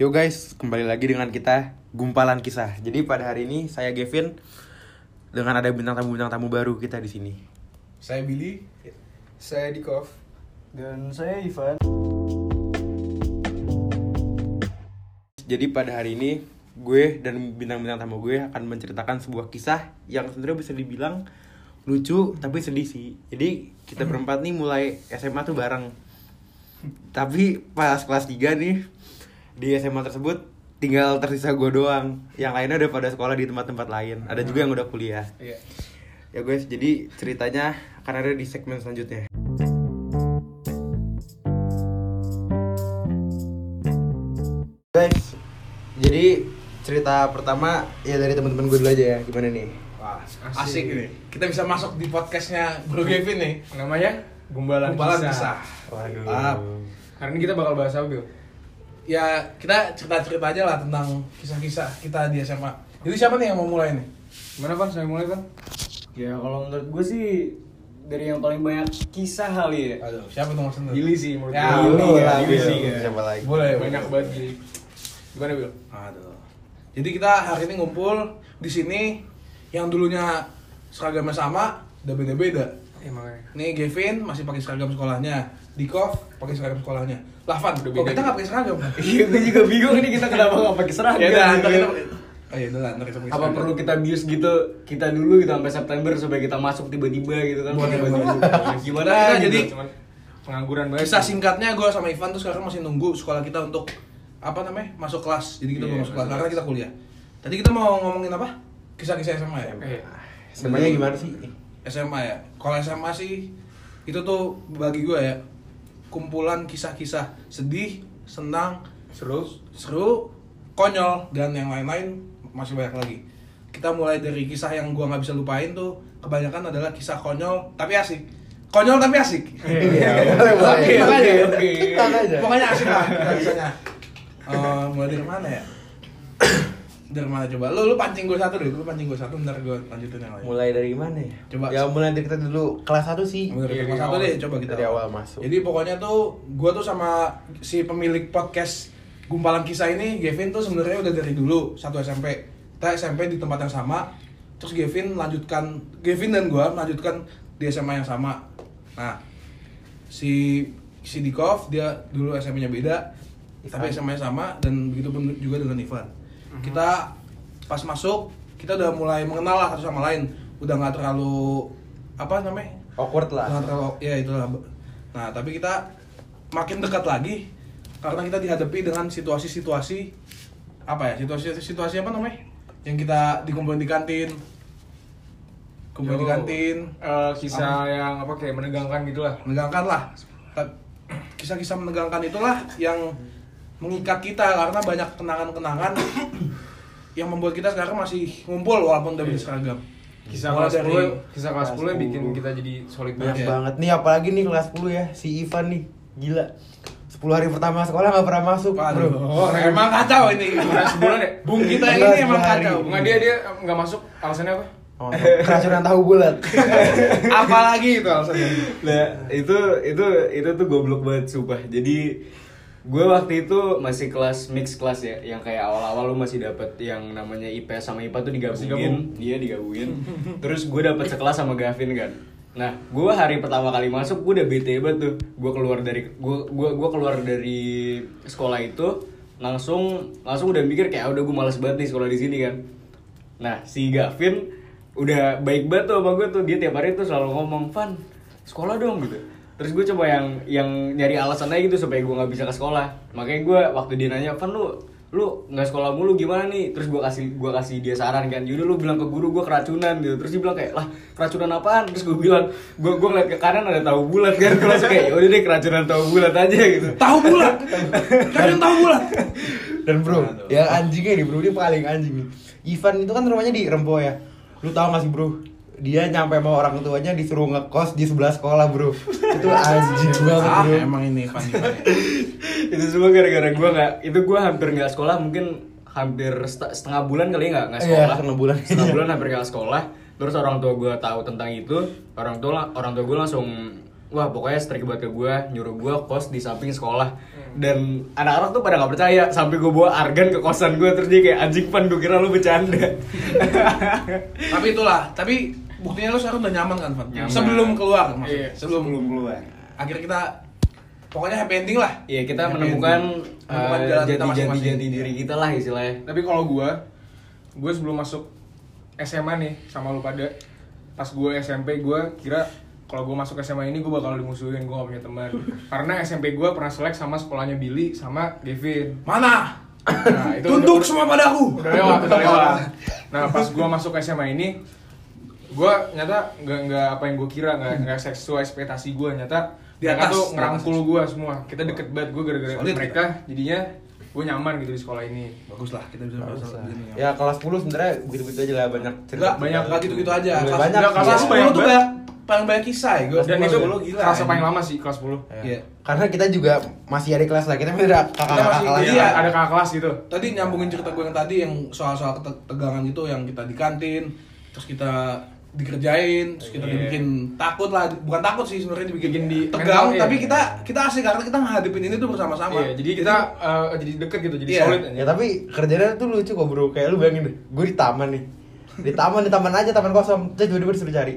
Yo guys, kembali lagi dengan kita Gumpalan Kisah. Jadi pada hari ini saya Gavin dengan ada bintang tamu bintang tamu baru kita di sini. Saya Billy. Saya Dikov Dan saya Ivan Jadi pada hari ini gue dan bintang-bintang tamu gue akan menceritakan sebuah kisah yang sebenarnya bisa dibilang lucu tapi sedih sih. Jadi kita berempat nih mulai SMA tuh bareng. Tapi pas kelas 3 nih di SMA tersebut tinggal tersisa gue doang. Yang lainnya udah pada sekolah di tempat-tempat lain. Ada juga yang udah kuliah. Iya Ya guys, jadi ceritanya akan ada di segmen selanjutnya. Guys, jadi cerita pertama ya dari teman-teman gue dulu aja ya. Gimana nih? Wah, Asik. asik, nih. Kita bisa masuk di podcastnya Bro Gavin nih. Namanya Gumbalan, Kumpalan Kisah. kisah. Waduh. Ah, Hari ini kita bakal bahas apa, Bil? Ya kita cerita-cerita aja lah tentang kisah-kisah kita di SMA. Jadi siapa nih yang mau mulai nih? Gimana, Van? Saya mulai, Van? Ya kalau menurut gue sih Dari yang paling banyak kisah kali ya Aduh, siapa tuh maksudnya? Gili sih menurut Ya, gue. lu ya, Gili sih ya. Siapa lagi? Boleh, Banyak boleh. banget Gili. Gimana, Bil? Aduh. Jadi kita hari ini ngumpul di sini yang dulunya seragamnya sama, udah beda-beda. Makanya. Nih Gavin masih pakai seragam sekolahnya, Dikov pakai seragam sekolahnya. Lavan, Udah kok beda. kita nggak pakai seragam? Iya gue juga bingung ini kita kenapa gak pakai seragam ya udah, ntar gitu. kita Oh iya, udah kita pakai Apa perlu kita bius gitu Kita dulu gitu sampai September Supaya kita masuk tiba-tiba gitu kan Boleh, baju. boleh. Gimana Nah, gitu. jadi Cuman pengangguran banget. Kisah singkatnya gue sama Ivan tuh sekarang masih nunggu sekolah kita untuk apa namanya masuk kelas. Jadi kita Iya, belum masuk kelas karena kita kuliah. Tadi kita mau ngomongin apa? Kisah-kisah SMA ya. Eh, Semuanya gimana sih? SMA ya. Kalau SMA sih itu tuh bagi gue ya kumpulan kisah-kisah sedih, senang, seru. seru, konyol dan yang lain-lain masih banyak lagi. Kita mulai dari kisah yang gua nggak bisa lupain tuh kebanyakan adalah kisah konyol tapi asik. Konyol tapi asik. Iya. Oke, makanya, oke. Pokoknya asik lah kisahnya. Eh, mulai dari mana ya? Dari mana coba? Lu lu pancing gue satu deh, lu pancing gue satu, bentar gue lanjutin yang lain. Mulai dari mana ya? Coba. Ya mulai dari kita dulu kelas 1 sih. Mulai dari Iya, kelas dari satu deh, coba kita. Dari awal masuk. Jadi pokoknya tuh gue tuh sama si pemilik podcast Gumpalan Kisah ini, Gavin tuh sebenarnya udah dari dulu satu SMP. Kita SMP di tempat yang sama. Terus Gavin lanjutkan, Gavin dan gue melanjutkan di SMA yang sama. Nah, si si Dikov dia dulu SMP-nya beda, tapi SMA nya sama dan begitu pun juga dengan Ivan. Kita pas masuk kita udah mulai mengenal lah satu sama lain, udah nggak terlalu apa namanya Awkward lah. Jangan terlalu, ya itulah. Nah, tapi kita makin dekat lagi karena kita dihadapi dengan situasi-situasi apa ya? Situasi-situasi apa namanya? Yang kita dikumpulin di kantin. Kumpul di kantin, eh, kisah yang apa kayak menegangkan gitu lah. menegangkan lah. Kisah-kisah menegangkan itulah yang mengikat kita karena banyak kenangan-kenangan yang membuat kita sekarang masih ngumpul walaupun udah beda seragam. Kisah kelas dari- 10, kisah kelas 10 yang bikin kita jadi solid banget. Iya. banget nih apalagi nih kelas 10 ya si Ivan nih. Gila. 10 hari pertama sekolah gak pernah masuk, Waduh, Bro. emang kacau ini. Sebulan ya? Bung kita ini emang hari. kacau. Enggak dia dia nggak masuk alasannya apa? Oh, keracunan tahu bulat. Apalagi itu alasannya. Nah itu itu itu tuh goblok banget sumpah Jadi gue waktu itu masih kelas mix kelas ya yang kayak awal-awal lu masih dapat yang namanya IPS sama IPA tuh digabungin. Gabung. iya digabungin. Terus gue dapet sekelas sama Gavin kan. Nah gue hari pertama kali masuk gue udah bete banget tuh. Gue keluar dari gue gue gue keluar dari sekolah itu langsung langsung udah mikir kayak "Ah, udah gue males banget nih sekolah di sini kan. Nah si Gavin udah baik banget tuh sama gue tuh. Dia tiap hari tuh selalu ngomong Van sekolah dong gitu terus gue coba yang yang nyari alasan aja gitu supaya gue nggak bisa ke sekolah makanya gue waktu dia nanya Van lu lu nggak sekolah mulu gimana nih terus gue kasih gue kasih dia saran kan yaudah lu bilang ke guru gue keracunan gitu terus dia bilang kayak lah keracunan apaan terus gue bilang gue gue ngeliat ke kanan ada tahu bulat kan gue langsung kayak yaudah deh keracunan tahu bulat aja gitu Tahu bulat. Kalian tahu bulat. Dan bro, yang anjingnya nih bro, dia paling anjing nih. Ivan itu kan rumahnya di Rempo ya. Lu tahu gak sih bro? Dia nyampe sama orang tuanya disuruh ngekos di sebelah sekolah bro. Itu anjing banget Ah, bro. emang ini Fanny. itu semua gara-gara gue nggak itu gue hampir nggak sekolah mungkin hampir set- setengah bulan kali ya nggak nggak Iya, sekolah setengah bulan. setengah bulan hampir nggak sekolah terus orang tua gue tahu tentang itu orang tua orang tua gue langsung wah pokoknya strik banget ke gue nyuruh gue kos di samping sekolah dan anak-anak tuh pada nggak percaya sampai gue bawa argan ke kosan gue terus dia kayak anjing pan gue kira lu bercanda tapi itulah tapi buktinya lu sekarang udah nyaman kan Van Nyaman. sebelum keluar maksudnya Iya, sebelum belum keluar akhirnya kita pokoknya happy ending lah Iya kita Happy menemukan ending. Menemukan eh, jalan jati-jati masing-masing. jati diri kita lah istilahnya. Tapi kalau gua, gua sebelum masuk SMA nih sama lu pada, pas gua SMP gua kira kalau gua masuk SMA ini gua bakal dimusuhin, gua gak punya teman. Karena SMP gua pernah selek sama sekolahnya Billy sama Gavin. mana Nah, itu tunduk udah- semua padaku udah lewat udah lewat nah pas gua masuk SMA ini gua nyata nggak nggak apa yang gua kira nggak nggak sesuai ekspektasi gua. Nyata Di mereka atas, tuh ngerangkul gua semua. Kita deket banget. Gua gara-gara Solid. mereka jadinya gua nyaman gitu di sekolah ini. Bagus lah kita bisa bahas begini ya. kelas 10 sebenarnya begitu-begitu aja lah banyak cerita. Enggak, banyak. Enggak gitu-gitu aja. Lebih Kelas- banyak kelas Iya, 10 banyak tuh banyak paling banyak kisah ya. Gua dan kelas itu 10 gila. kerasa ya. paling lama sih kelas 10 Iya. karena kita juga masih ada kelas lah. Kita masih ada kakak-kakak masih- kelas. iya. ada kakak kelas gitu. Tadi nyambungin cerita gue yang tadi yang soal-soal ketegangan itu yang kita di kantin, terus kita dikerjain, terus kita Iya. dibikin takut lah, bukan takut sih sebenarnya dibikin Bikin di tegang, mental, iya. tapi kita kita asik karena kita ngadepin ini tuh bersama-sama. iya jadi kita eh, jadi deket gitu jadi Iya. solid ya tapi kerjanya tuh lucu kok bro kayak lu bayangin deh gue di taman nih di taman di taman aja taman kosong terus tiba-tiba disuruh cari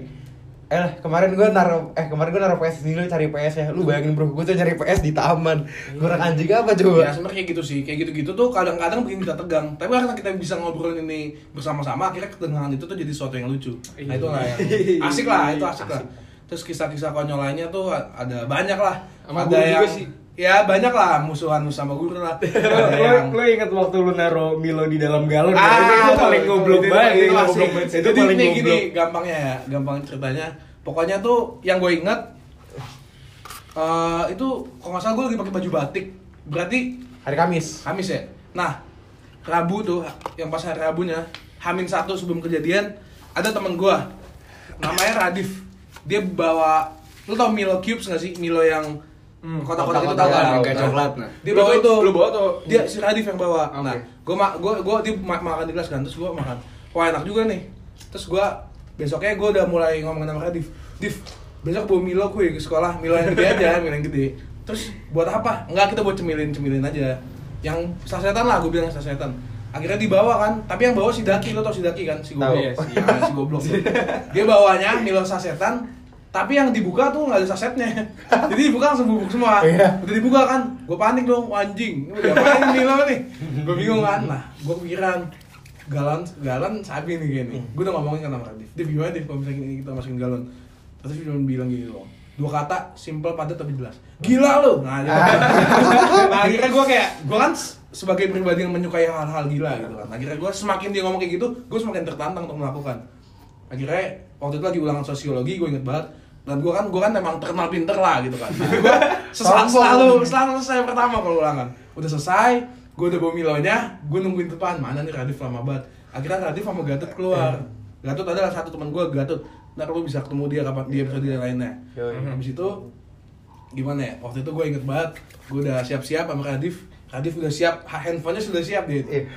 eh kemarin gue naruh eh kemarin gue naruh PS lu cari PS ya lu bayangin bro gue tuh cari PS di taman kurang anjing apa coba Ya sebenarnya kayak gitu sih, kayak gitu-gitu tuh kadang-kadang bikin kita tegang. Tapi karena kita bisa ngobrolin ini bersama-sama, akhirnya ketegangan itu tuh jadi sesuatu yang lucu. Nah itu lah yang asik lah, itu asik, lah. Terus kisah-kisah konyol lainnya tuh ada banyak lah. Sama ada yang juga sih. Ya banyak lah musuhan sama guru lah. lo, lo inget waktu lu naro Milo di dalam galon Ah, itu paling goblok itu- banget itu itu goblok itu Jadi paling nih gini goblok gampangnya ya, gampang ceritanya. Pokoknya tuh yang gue inget eh, itu kalau nggak salah gue lagi pakai baju batik. Berarti hari Kamis Kamis ya. Nah, Rabu tuh yang pas hari Rabunya, Hamin satu sebelum kejadian ada temen gua namanya Radif. Dia bawa lu tau Milo Cubes gak sih? Milo yang Hmm, kotak-kotak itu ya, kan? kayak coklat, nah. Dia bawa tuh- itu. lu bawa tuh? Dia si Radif yang bawa. Oke. Nah, gua ma gua gua dia ma- makan di kelas kan, terus gua makan. Wah, enak juga nih. Terus gua besoknya gua udah mulai ngomongin sama Radif. Div, besok bawa Milo gue ke sekolah, Milo yang gede aja, Milo yang gede. Terus buat apa? Enggak, kita buat cemilin-cemilin aja. Yang sasetan lah, gue bilang sasetan. Akhirnya dibawa kan, tapi yang bawa si Daki, lo tau si Daki kan? Si Tahu. goblok. Iya, si- Iya, si goblok. Dia bawanya Milo sasetan, tapi yang dibuka tuh nggak ada sasetnya. Jadi dibuka langsung bubuk semua. Iya. Udah dibuka kan, gue panik dong, "Wah, anjing. Udah apa ini Milo nih? Gue bingung kan. Nah, gue pikiran galon galon sabi nih gini. Hmm. Gue udah ngomongin kan sama Radif. Div gimana Div kalau misalnya kita masukin galon? Terus dia cuma bilang gini loh. Dua kata, simple, padat tapi jelas. Gila lo. Nah, nah akhirnya gue kayak, gue kan sebagai pribadi yang menyukai hal-hal gila gitu kan. Akhirnya gue semakin dia ngomong kayak gitu, gue semakin tertantang untuk melakukan. Akhirnya waktu itu lagi ulangan sosiologi, gue inget banget. Dan gue kan, gue kan memang terkenal pinter lah gitu kan. Gue selalu, selalu, selalu selesai pertama kalau ulangan. Udah selesai, gue udah bawa milonya, gue nungguin depan. Mana nih Radif lama banget. Akhirnya Radif sama Gatot keluar. Gatot adalah satu teman gue, Gatot. Ntar lu bisa ketemu dia kapan dia episode lainnya. Yoi. Habis itu gimana ya? Waktu itu gue inget banget, gue udah siap-siap sama Radif. Radif udah siap, ha- handphonenya sudah siap dia. Iya.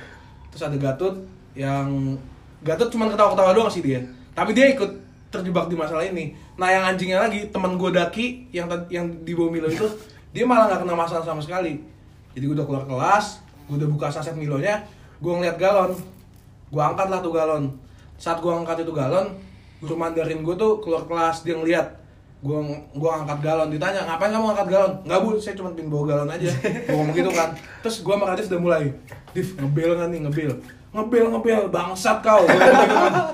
Terus ada Gatot yang Gatot cuma ketawa-ketawa doang sih dia. Tapi dia ikut terjebak di masalah ini. Nah yang anjingnya lagi teman gue Daki yang yang di bawah Milo itu dia malah nggak kena masalah sama sekali. Jadi gue udah keluar kelas, gue udah buka saset Milonya, gue ngeliat galon, gue angkat lah tuh galon. Saat gue angkat itu galon, guru Mandarin gue tuh keluar kelas dia ngeliat gue gue angkat galon ditanya ngapain kamu angkat galon nggak bu saya cuma pin bawa galon aja gue ngomong gitu kan terus gue sama Radif udah mulai Div ngebel kan nih ngebel ngebel ngebel. Bangsat kau.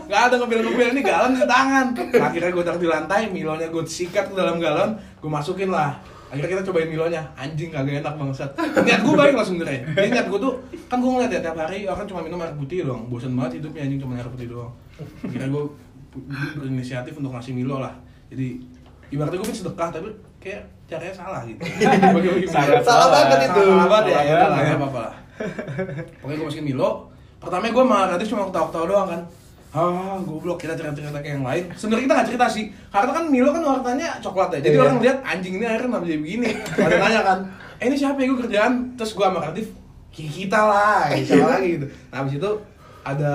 Nggak ada ngebel ngebel. Ini galon di tangan. Akhirnya gue taruh di lantai. Milonya gue sikat ke dalam galon. Gue masukin lah. Akhirnya kita cobain milonya. Anjing kagak enak bangsat. Niat gue baik lah sebenernya jadi niat gue tuh kan gue ngeliat ya tiap hari orang cuma minum air putih doang. Bosan banget hidupnya anjing cuma air putih doang. Akhirnya gue berinisiatif untuk ngasih milo lah. Jadi ibaratnya gue sedekah tapi kayak caranya salah gitu. Milo. Salah banget itu. salah banget ya Salah ya udah lah, banget. nggak apa-apa lah. Pokoknya gue masukin Milo pertama gue sama Radif cuma ketawa-ketawa doang kan. Ah goblok kita cerita-cerita kayak yang lain. Sebenarnya kita nggak cerita sih. Karena kan Milo kan warnanya coklat ya. Jadi Iya. orang lihat anjing ini akhirnya kenapa jadi begini? Ada nanya kan. Eh ini siapa ya gue kerjaan? Terus gue sama Radif "Ya, kita lah. Siapa lagi gitu. Nah habis itu ada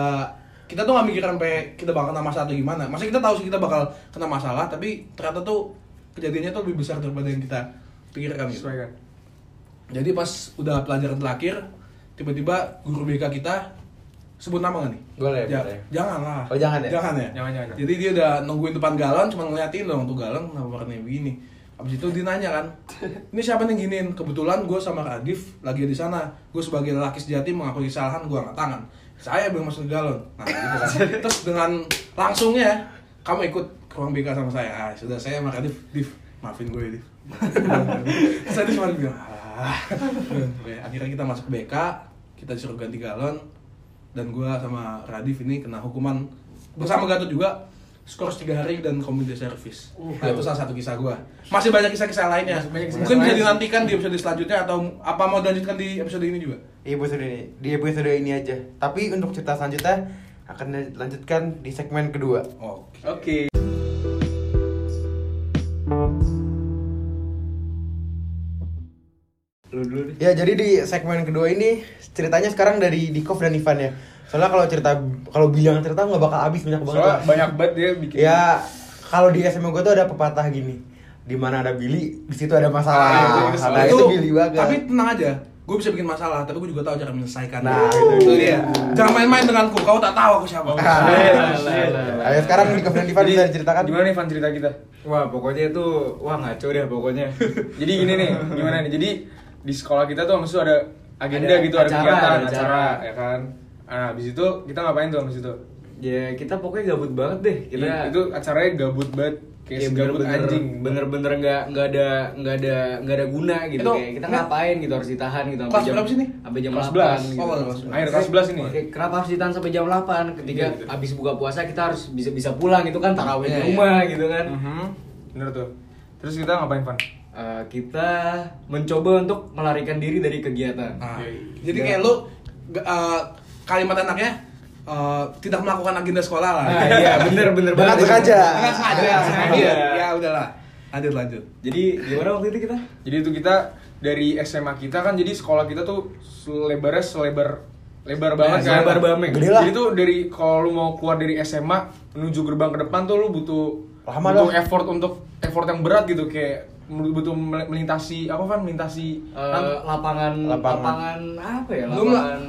kita tuh gak mikir sampai kita bakal kena masalah atau gimana. Masa kita tahu sih kita bakal kena masalah tapi ternyata tuh kejadiannya tuh lebih besar daripada yang kita pikirkan gitu. Jadi pas udah pelajaran terakhir, tiba-tiba guru BK kita sebut nama gak nih? Boleh, Ja- boleh. Jangan lah. Oh, jangan ya? Jangan ya? Jangan, jangan. Jadi dia udah nungguin depan galon, cuma ngeliatin dong tuh galon kenapa warnanya begini. Abis itu dia nanya kan, ini siapa nih giniin? Kebetulan gue sama Radif lagi di sana. Gue sebagai lelaki sejati mengakui kesalahan gue angkat tangan. Saya belum masuk ke galon. Nah gitu kan. Terus dengan langsungnya kamu ikut ke ruang BK sama saya. Ah, sudah saya sama Radif, Div, maafin gue Div. Terus Radif cuma bilang, ah. Oke, akhirnya kita masuk BK, kita disuruh ganti galon, dan gue sama Radif ini kena hukuman bersama Gatot juga skor 3 hari dan community service. Nah, itu salah satu kisah gue. Masih banyak kisah-kisah lainnya. banyak kisah-kisah Mungkin bisa dinantikan di episode selanjutnya atau apa mau dilanjutkan di episode ini juga? Di episode ini, di episode ini aja. Tapi untuk cerita selanjutnya akan dilanjutkan di segmen kedua. Oke. Oke. Lu dulu deh. Ya jadi di segmen kedua ini ceritanya sekarang dari Dikov dan Ivan ya. Soalnya kalau cerita kalau bilang cerita nggak bakal habis banyak banget. Soalnya banyak banget dia bikin. Ya kalau di SMA gue tuh ada pepatah gini. Di mana ada Billy, di situ ada masalah. Ah, itu- itu nah, itu Billy banget. Tapi tenang aja, gue bisa bikin masalah, tapi gue juga tahu cara menyelesaikan. Nah, itu itu dia. Jangan main-main denganku, kau tak tahu aku siapa. Ayo sekarang Dikov dan Ivan bisa diceritakan. Gimana nih Van cerita kita? Wah, pokoknya itu wah ngaco deh pokoknya. Jadi gini nih, gimana nih? Jadi di sekolah kita tuh maksudnya ada agenda Ada gitu, ada acara, kegiatan, ada acara, acara. ya kan. Nah, habis itu kita ngapain tuh habis itu? ya kita pokoknya gabut banget deh. Kita Iya, itu acaranya gabut banget kayak kayak segabut bener-bener anjing. bener-bener nggak nggak ada nggak ada nggak ada guna gitu Itu- kayak kita nggak- ngapain gitu harus ditahan gitu Kelas berapa sih nih? sampai jam Kelas 8 11. gitu. Oh, kelas 11. Akhir kelas 11 ini. Oke, kenapa harus ditahan sampai jam 8 ketika Iya, gitu. habis buka puasa kita harus bisa bisa pulang itu kan tarawih Iya, di iya. rumah gitu kan. Mhm. Bener tuh. Terus kita ngapain Van? Eh, kita mencoba untuk melarikan diri dari kegiatan. Nah, Oke. jadi Ya. kayak lu eh, kalimat anaknya eh, tidak melakukan agenda sekolah lah. Nah, iya bener bener banget. sengaja. Dengan sengaja. Dengan sengaja. sengaja. Ya udahlah. Lanjut lanjut. Jadi gimana waktu itu kita? Jadi itu kita dari SMA kita kan jadi sekolah kita tuh selebarnya selebar lebar banget kan. selebar bameng. Gede lah. Jadi tuh dari kalau lu mau keluar dari SMA menuju gerbang ke depan tuh lu butuh Lama butuh dah. effort untuk effort yang berat gitu kayak butuh mel- melintasi apa kan melintasi Eh, kan? lapangan, Lapangan. lapangan apa ya lapangan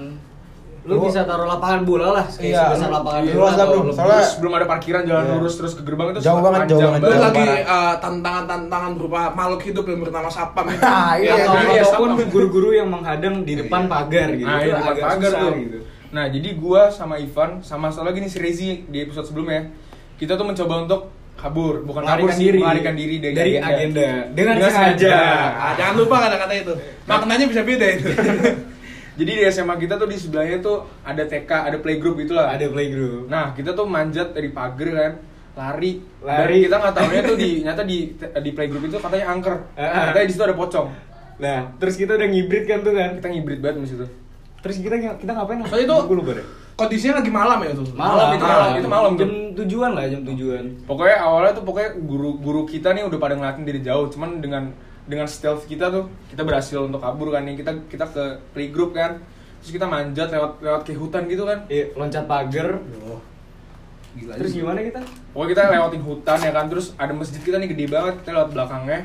lu Lu- bisa taruh lapangan bola lah kayak Iya, sebesar lu- lapangan iya, bola atau bro. lebih. Soalnya- terus belum ada parkiran jalan Iya. lurus terus ke gerbang itu Jauh banget, jauh banget. Belum lagi parah. eh, tantangan-tantangan berupa makhluk hidup yang bernama sapam itu. Ah, iya, atau, iya, iya, ataupun sama. guru-guru yang menghadang di depan Iya. pagar gitu Nah, iya, depan agak pagar susah tuh. gitu Nah, jadi gua sama Ivan sama satu lagi nih si Rezi di episode sebelumnya. Kita tuh mencoba untuk kabur, bukan kabur melarikan sih, diri melarikan diri dari, dari agenda, dengan, Dengan sengaja, sengaja. Ah, jangan lupa kata-kata itu. Maknanya bisa beda itu. Jadi di SMA kita tuh di sebelahnya tuh ada TK, ada playgroup gitu lah. ada playgroup Nah, kita tuh manjat dari pagar kan, lari. Lari. Dan kita nggak tahunya tuh di nyata di di playgroup itu katanya angker. Ah. Katanya di situ ada pocong. nah terus kita udah ngibrit kan tuh kan Kita ngibrit banget di situ. Terus kita kita ngapain? Soalnya itu gue lupa deh. kondisinya lagi malam ya tuh. malam itu malam, malam itu malam jam tujuan lah jam tujuan. Pokoknya awalnya tuh pokoknya guru-guru kita nih udah pada ngeliatin dari jauh, cuman dengan dengan stealth kita tuh kita berhasil untuk kabur kan nih. Kita kita ke playgroup kan. Terus kita manjat lewat lewat ke hutan gitu kan. Iya, loncat pagar. Oh, Gila terus juga. gimana kita? Pokoknya kita lewatin hutan ya kan. Terus ada masjid kita nih gede banget. Kita lewat belakangnya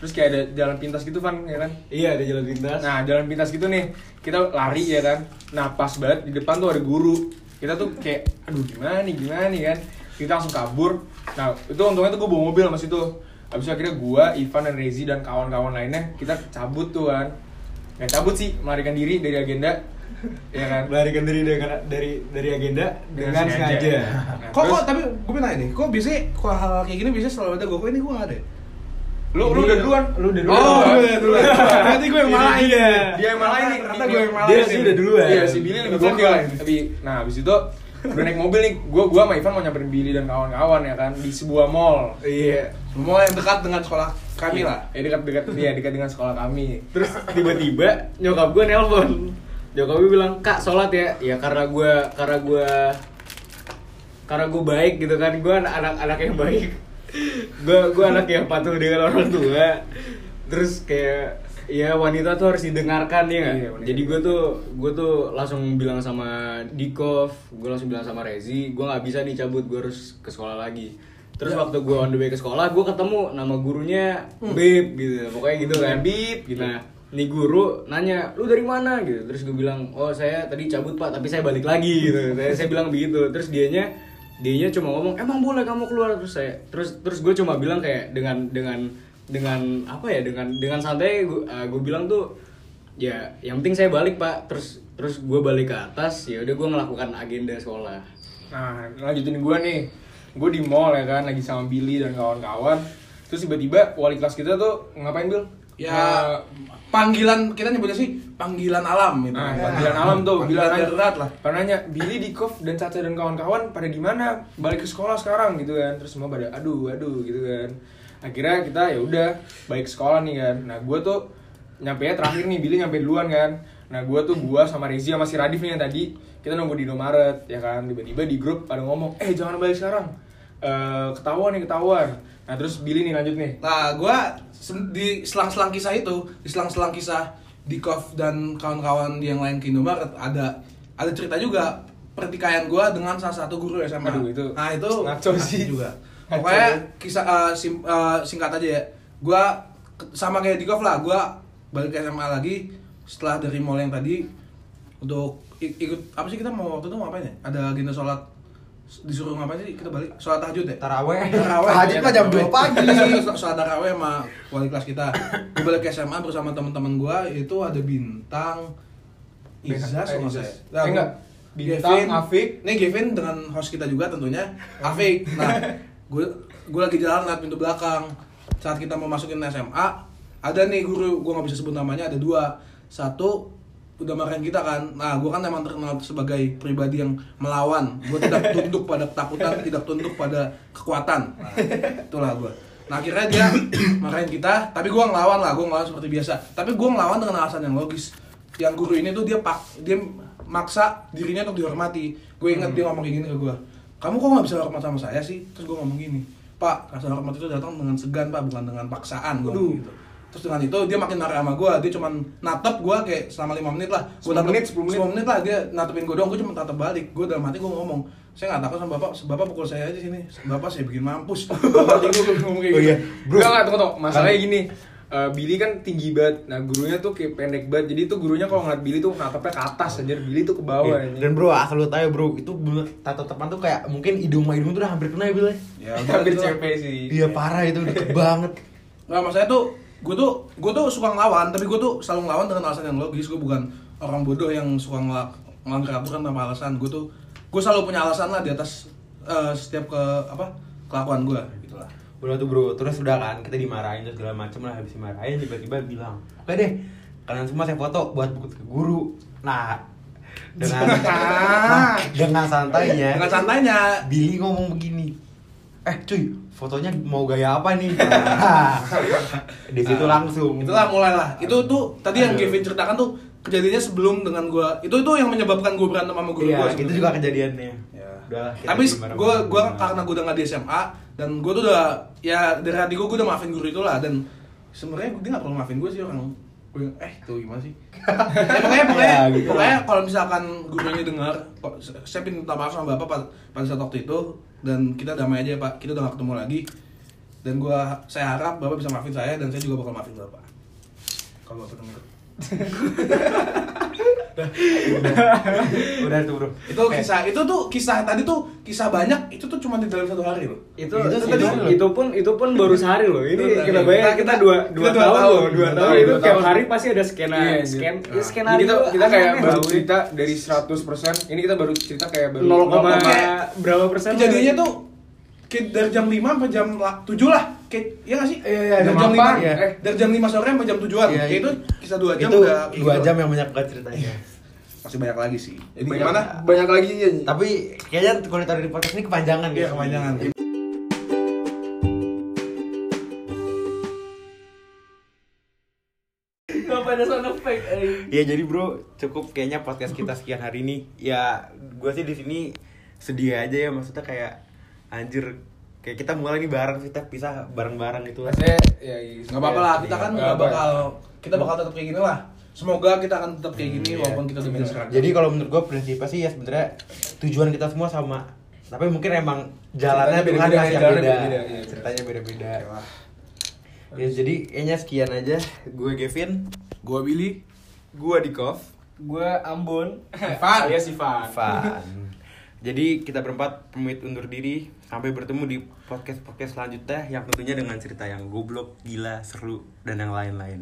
terus kayak ada jalan pintas gitu kan ya kan? Iya ada jalan pintas. Nah jalan pintas gitu nih kita lari ya kan? Nah pas banget di depan tuh ada guru. Kita tuh kayak aduh gimana nih gimana nih kan? Kita langsung kabur. Nah itu untungnya tuh gue bawa mobil mas itu habis itu akhirnya gue Ivan dan Rezi dan kawan-kawan lainnya kita cabut tuh kan? Ya cabut sih melarikan diri dari agenda ya kan? Melarikan diri dengan dari dari agenda Dengan dengan, sengaja. sengaja. Nah, Kok, terus- kok tapi gue pengen nanya nih, kok biasanya kok hal, -hal kayak gini biasanya selalu ada? Gue, kok ini gue gak ada ya? Lu lu udah duluan Lu udah Oh, duluan. gue udah duluan. Berarti gue yang malah Iya. dia yang malah ini Ternyata gue yang malah Dia ini. sih udah duluan. Iya, si Billy lebih Gue gokil. ini. Tapi nah habis itu udah naik mobil nih. Gua gua sama Ivan mau nyamperin Billy dan kawan-kawan ya kan di sebuah mall. Iya. Semua yang dekat dengan sekolah kami lah. Ya dekat-dekat dia dekat dengan sekolah kami. Terus tiba-tiba nyokap gue nelpon. Nyokap gue bilang, "Kak, sholat ya." Ya karena gue karena gue karena gue baik gitu kan. Gue anak anak yang baik. Gue gue anak yang patuh dengan orang tua. Terus kayak ya wanita tuh harus didengarkan ya? Iya. Jadi gue tuh gue tuh langsung bilang sama Dikov, gue langsung bilang sama Rezi, gue nggak bisa nih cabut, gue harus ke sekolah lagi. Terus waktu gue on the way ke sekolah, gue ketemu nama gurunya Bib gitu, pokoknya gitu kan. Bib, gitu. Nah, nih guru nanya lu dari mana gitu terus gue bilang oh saya tadi cabut pak tapi saya balik lagi gitu saya, saya bilang begitu terus dianya dianya cuma ngomong emang boleh kamu keluar terus saya terus terus gue cuma bilang kayak dengan dengan dengan apa ya dengan dengan santai gue gue bilang tuh ya yang penting saya balik pak terus terus gue balik ke atas ya udah gue melakukan agenda sekolah Nah, lanjutin gue nih. Gue di mall ya kan, lagi sama Billy dan kawan-kawan. Terus tiba-tiba wali kelas kita tuh ngapain, Bill? Ya panggilan kita nyebutnya sih panggilan alam gitu. Nah, panggilan alam tuh, panggilan darurat lah. Pernah nanya, Billy di Kov dan Caca dan kawan-kawan pada gimana? Balik ke sekolah sekarang gitu kan. Terus semua pada aduh, aduh gitu kan. Akhirnya kita ya udah balik ke sekolah nih kan. Nah, gue tuh nyampe terakhir nih Billy nyampe duluan kan. Nah, gue tuh gua sama Rezi sama si Radif nih yang tadi kita nunggu di Indomaret ya kan. Tiba-tiba di grup pada ngomong, "Eh, jangan balik sekarang." Eh, ketahuan nih, ketahuan. Nah, terus Billy nih lanjut nih. Nah, gua sen- di selang-selang kisah itu, di selang-selang kisah Dikov dan kawan-kawan yang lain ke Indomaret ada ada cerita juga pertikaian gua dengan salah satu guru SMA. Aduh, itu nah itu ngaco sih. juga. Ngaco. Pokoknya kisah eh, sim- eh, singkat aja ya. Gua ke- sama kayak Dikov lah, gua balik ke SMA lagi setelah dari mall yang tadi untuk ik- ikut apa sih kita mau waktu itu mau ngapain ya? Ada agenda sholat disuruh ngapain sih kita balik sholat tahajud ya Taraweh. Taraweh. Tahajud mah jam 2 pagi. Sholat taraweh sama wali kelas kita. Gue balik ke SMA bersama teman-teman gue itu ada Bintang, Izas, Eh, kalau nggak Izas. salah. Eh, enggak. Bintang, Gavin. Afik. Nih Gavin dengan host kita juga tentunya. Afik. Nah, gue gue lagi jalan lewat pintu belakang. Saat kita mau masukin SMA, ada nih guru, gue nggak bisa sebut namanya, ada dua. Satu udah marahin kita kan. Nah, gue kan emang terkenal sebagai pribadi yang melawan. Gue tidak tunduk pada ketakutan, tidak tunduk pada kekuatan. Nah, itulah gue. Nah, akhirnya dia marahin kita, tapi gue ngelawan lah, gue ngelawan seperti biasa. Tapi gue ngelawan dengan alasan yang logis. Yang guru ini tuh dia pak, dia maksa dirinya untuk dihormati. Gue inget dia ngomong kayak gini ke gue. Kamu kok nggak bisa hormat sama saya sih? Terus gue ngomong gini, Pak, rasa hormat itu datang dengan segan pak, bukan dengan paksaan. Gue gitu. Terus dengan itu dia makin marah sama gue, dia cuman natep gue kayak selama 5 menit lah. Gue 10 menit, 10 menit. 10 menit lah dia natepin gue doang, gue cuma tatep balik. Gue dalam hati gue ngomong, saya nggak takut sama bapak, bapak pukul saya aja sini. Bapak saya bikin mampus. Hati gue ngomong kayak Oh iya. gitu. Bro, enggak, enggak, tunggu, tunggu. Masalahnya gini. eh, Billy kan tinggi banget. Nah, gurunya tuh kayak pendek banget. Jadi tuh gurunya kalau ngeliat Billy tuh natapnya ke atas aja. Billy tuh ke bawah anjing. Dan bro, asal lu tahu bro, itu bener tatapan tuh kayak mungkin hidung sama hidung tuh udah hampir kena ya, Bil. ya? Hampir CP sih. Iya parah itu deket banget. Nggak, maksudnya tuh gue tuh gue tuh suka ngelawan, tapi gue tuh selalu ngelawan dengan alasan yang logis. Gue bukan orang bodoh yang suka ngelak melanggar aturan tanpa alasan. Gue tuh gue selalu punya alasan lah di atas eh, setiap ke apa kelakuan gue gitulah. Udah tuh bro, terus udah kan kita dimarahin terus segala macem lah habis dimarahin tiba-tiba bilang oke deh kalian semua saya foto buat buku ke guru. Nah dengan nah, dengan santainya Dengan santainya. Billy ngomong begini eh cuy fotonya mau gaya apa nih Nah, di situ langsung Itulah mulai lah. Itu tuh tadi yang. Kevin ceritakan tuh kejadiannya sebelum dengan gue. Itu tuh yang menyebabkan gue berantem sama guru iya gue. itu juga kejadiannya Ya. udah Tapi gue gue karena gue udah nggak di SMA dan gue tuh udah ya dari hati gue gue udah maafin guru itu lah dan sebenarnya dia nggak perlu maafin gue sih orang gue eh tuh gimana sih ya, pokoknya pokoknya Ya, gitu pokoknya kalau misalkan gurunya dengar saya minta maaf sama bapak pada saat waktu itu dan kita damai aja pak. Kita udah gak ketemu lagi. Dan gue saya harap bapak bisa maafin saya dan saya juga bakal maafin bapak. Kalau bapak denger udah tuh bro. Itu kisah itu tuh kisah tadi tuh kisah banyak itu tuh cuma di dalam satu hari loh. Itu Itu itu, sih itu, itu pun itu pun baru sehari loh. Ini Itu kita bayar Kita- kita kita- dua kita dua dua tahun tahun. loh dua Dua tahun. tahun, itu dua tiap hari pasti ada skena scan iya. ya, Nah, skenario kita, kita kayak baru cerita dari 100% ini kita baru cerita kayak baru 0, Kayak- berapa persen. kejadiannya tuh kayak dari jam 5 sampai jam la- 7 lah kayak iya gak sih? Iya, iya, dari jam jam 5 delapan, iya. eh dari jam 5 sore sampai jam 7-an Iya, kayak itu- itu kisah 2 jam itu udah kayak dua gitu. jam yang banyak banget ceritanya masih banyak lagi sih jadi banyak, gimana? banyak lagi ya tapi kayaknya kalau ditaruh di podcast ini kepanjangan Iya, guys. kepanjangan. Ada sound effect? Ya jadi bro, cukup kayaknya podcast kita sekian hari ini. Ya, gue sih di sini sedih aja ya, maksudnya kayak anjir kayak kita mulai nih bareng kita pisah bareng-bareng gitu lah. Maksudnya ya, Nggak apa-apa lah, kita kan Nggak bakal kita bakal tetap kayak gini lah. Semoga kita akan tetap kayak gini Iya. walaupun kita udah bisa seragam. Jadi kalau menurut gue prinsipnya sih ya sebenarnya tujuan kita semua sama. Tapi mungkin emang jalannya Tuhan jalannya beda. beda-beda, iya. Ceritanya beda-beda. Ya jadi kayaknya sekian aja. Gue Gavin, Gua Billy. gue Dikov, gue Ambon Evan. Alias Ivan. Van. Jadi kita berempat pamit undur diri sampai bertemu di podcast podcast selanjutnya yang tentunya dengan cerita yang goblok, gila, seru dan yang lain-lain.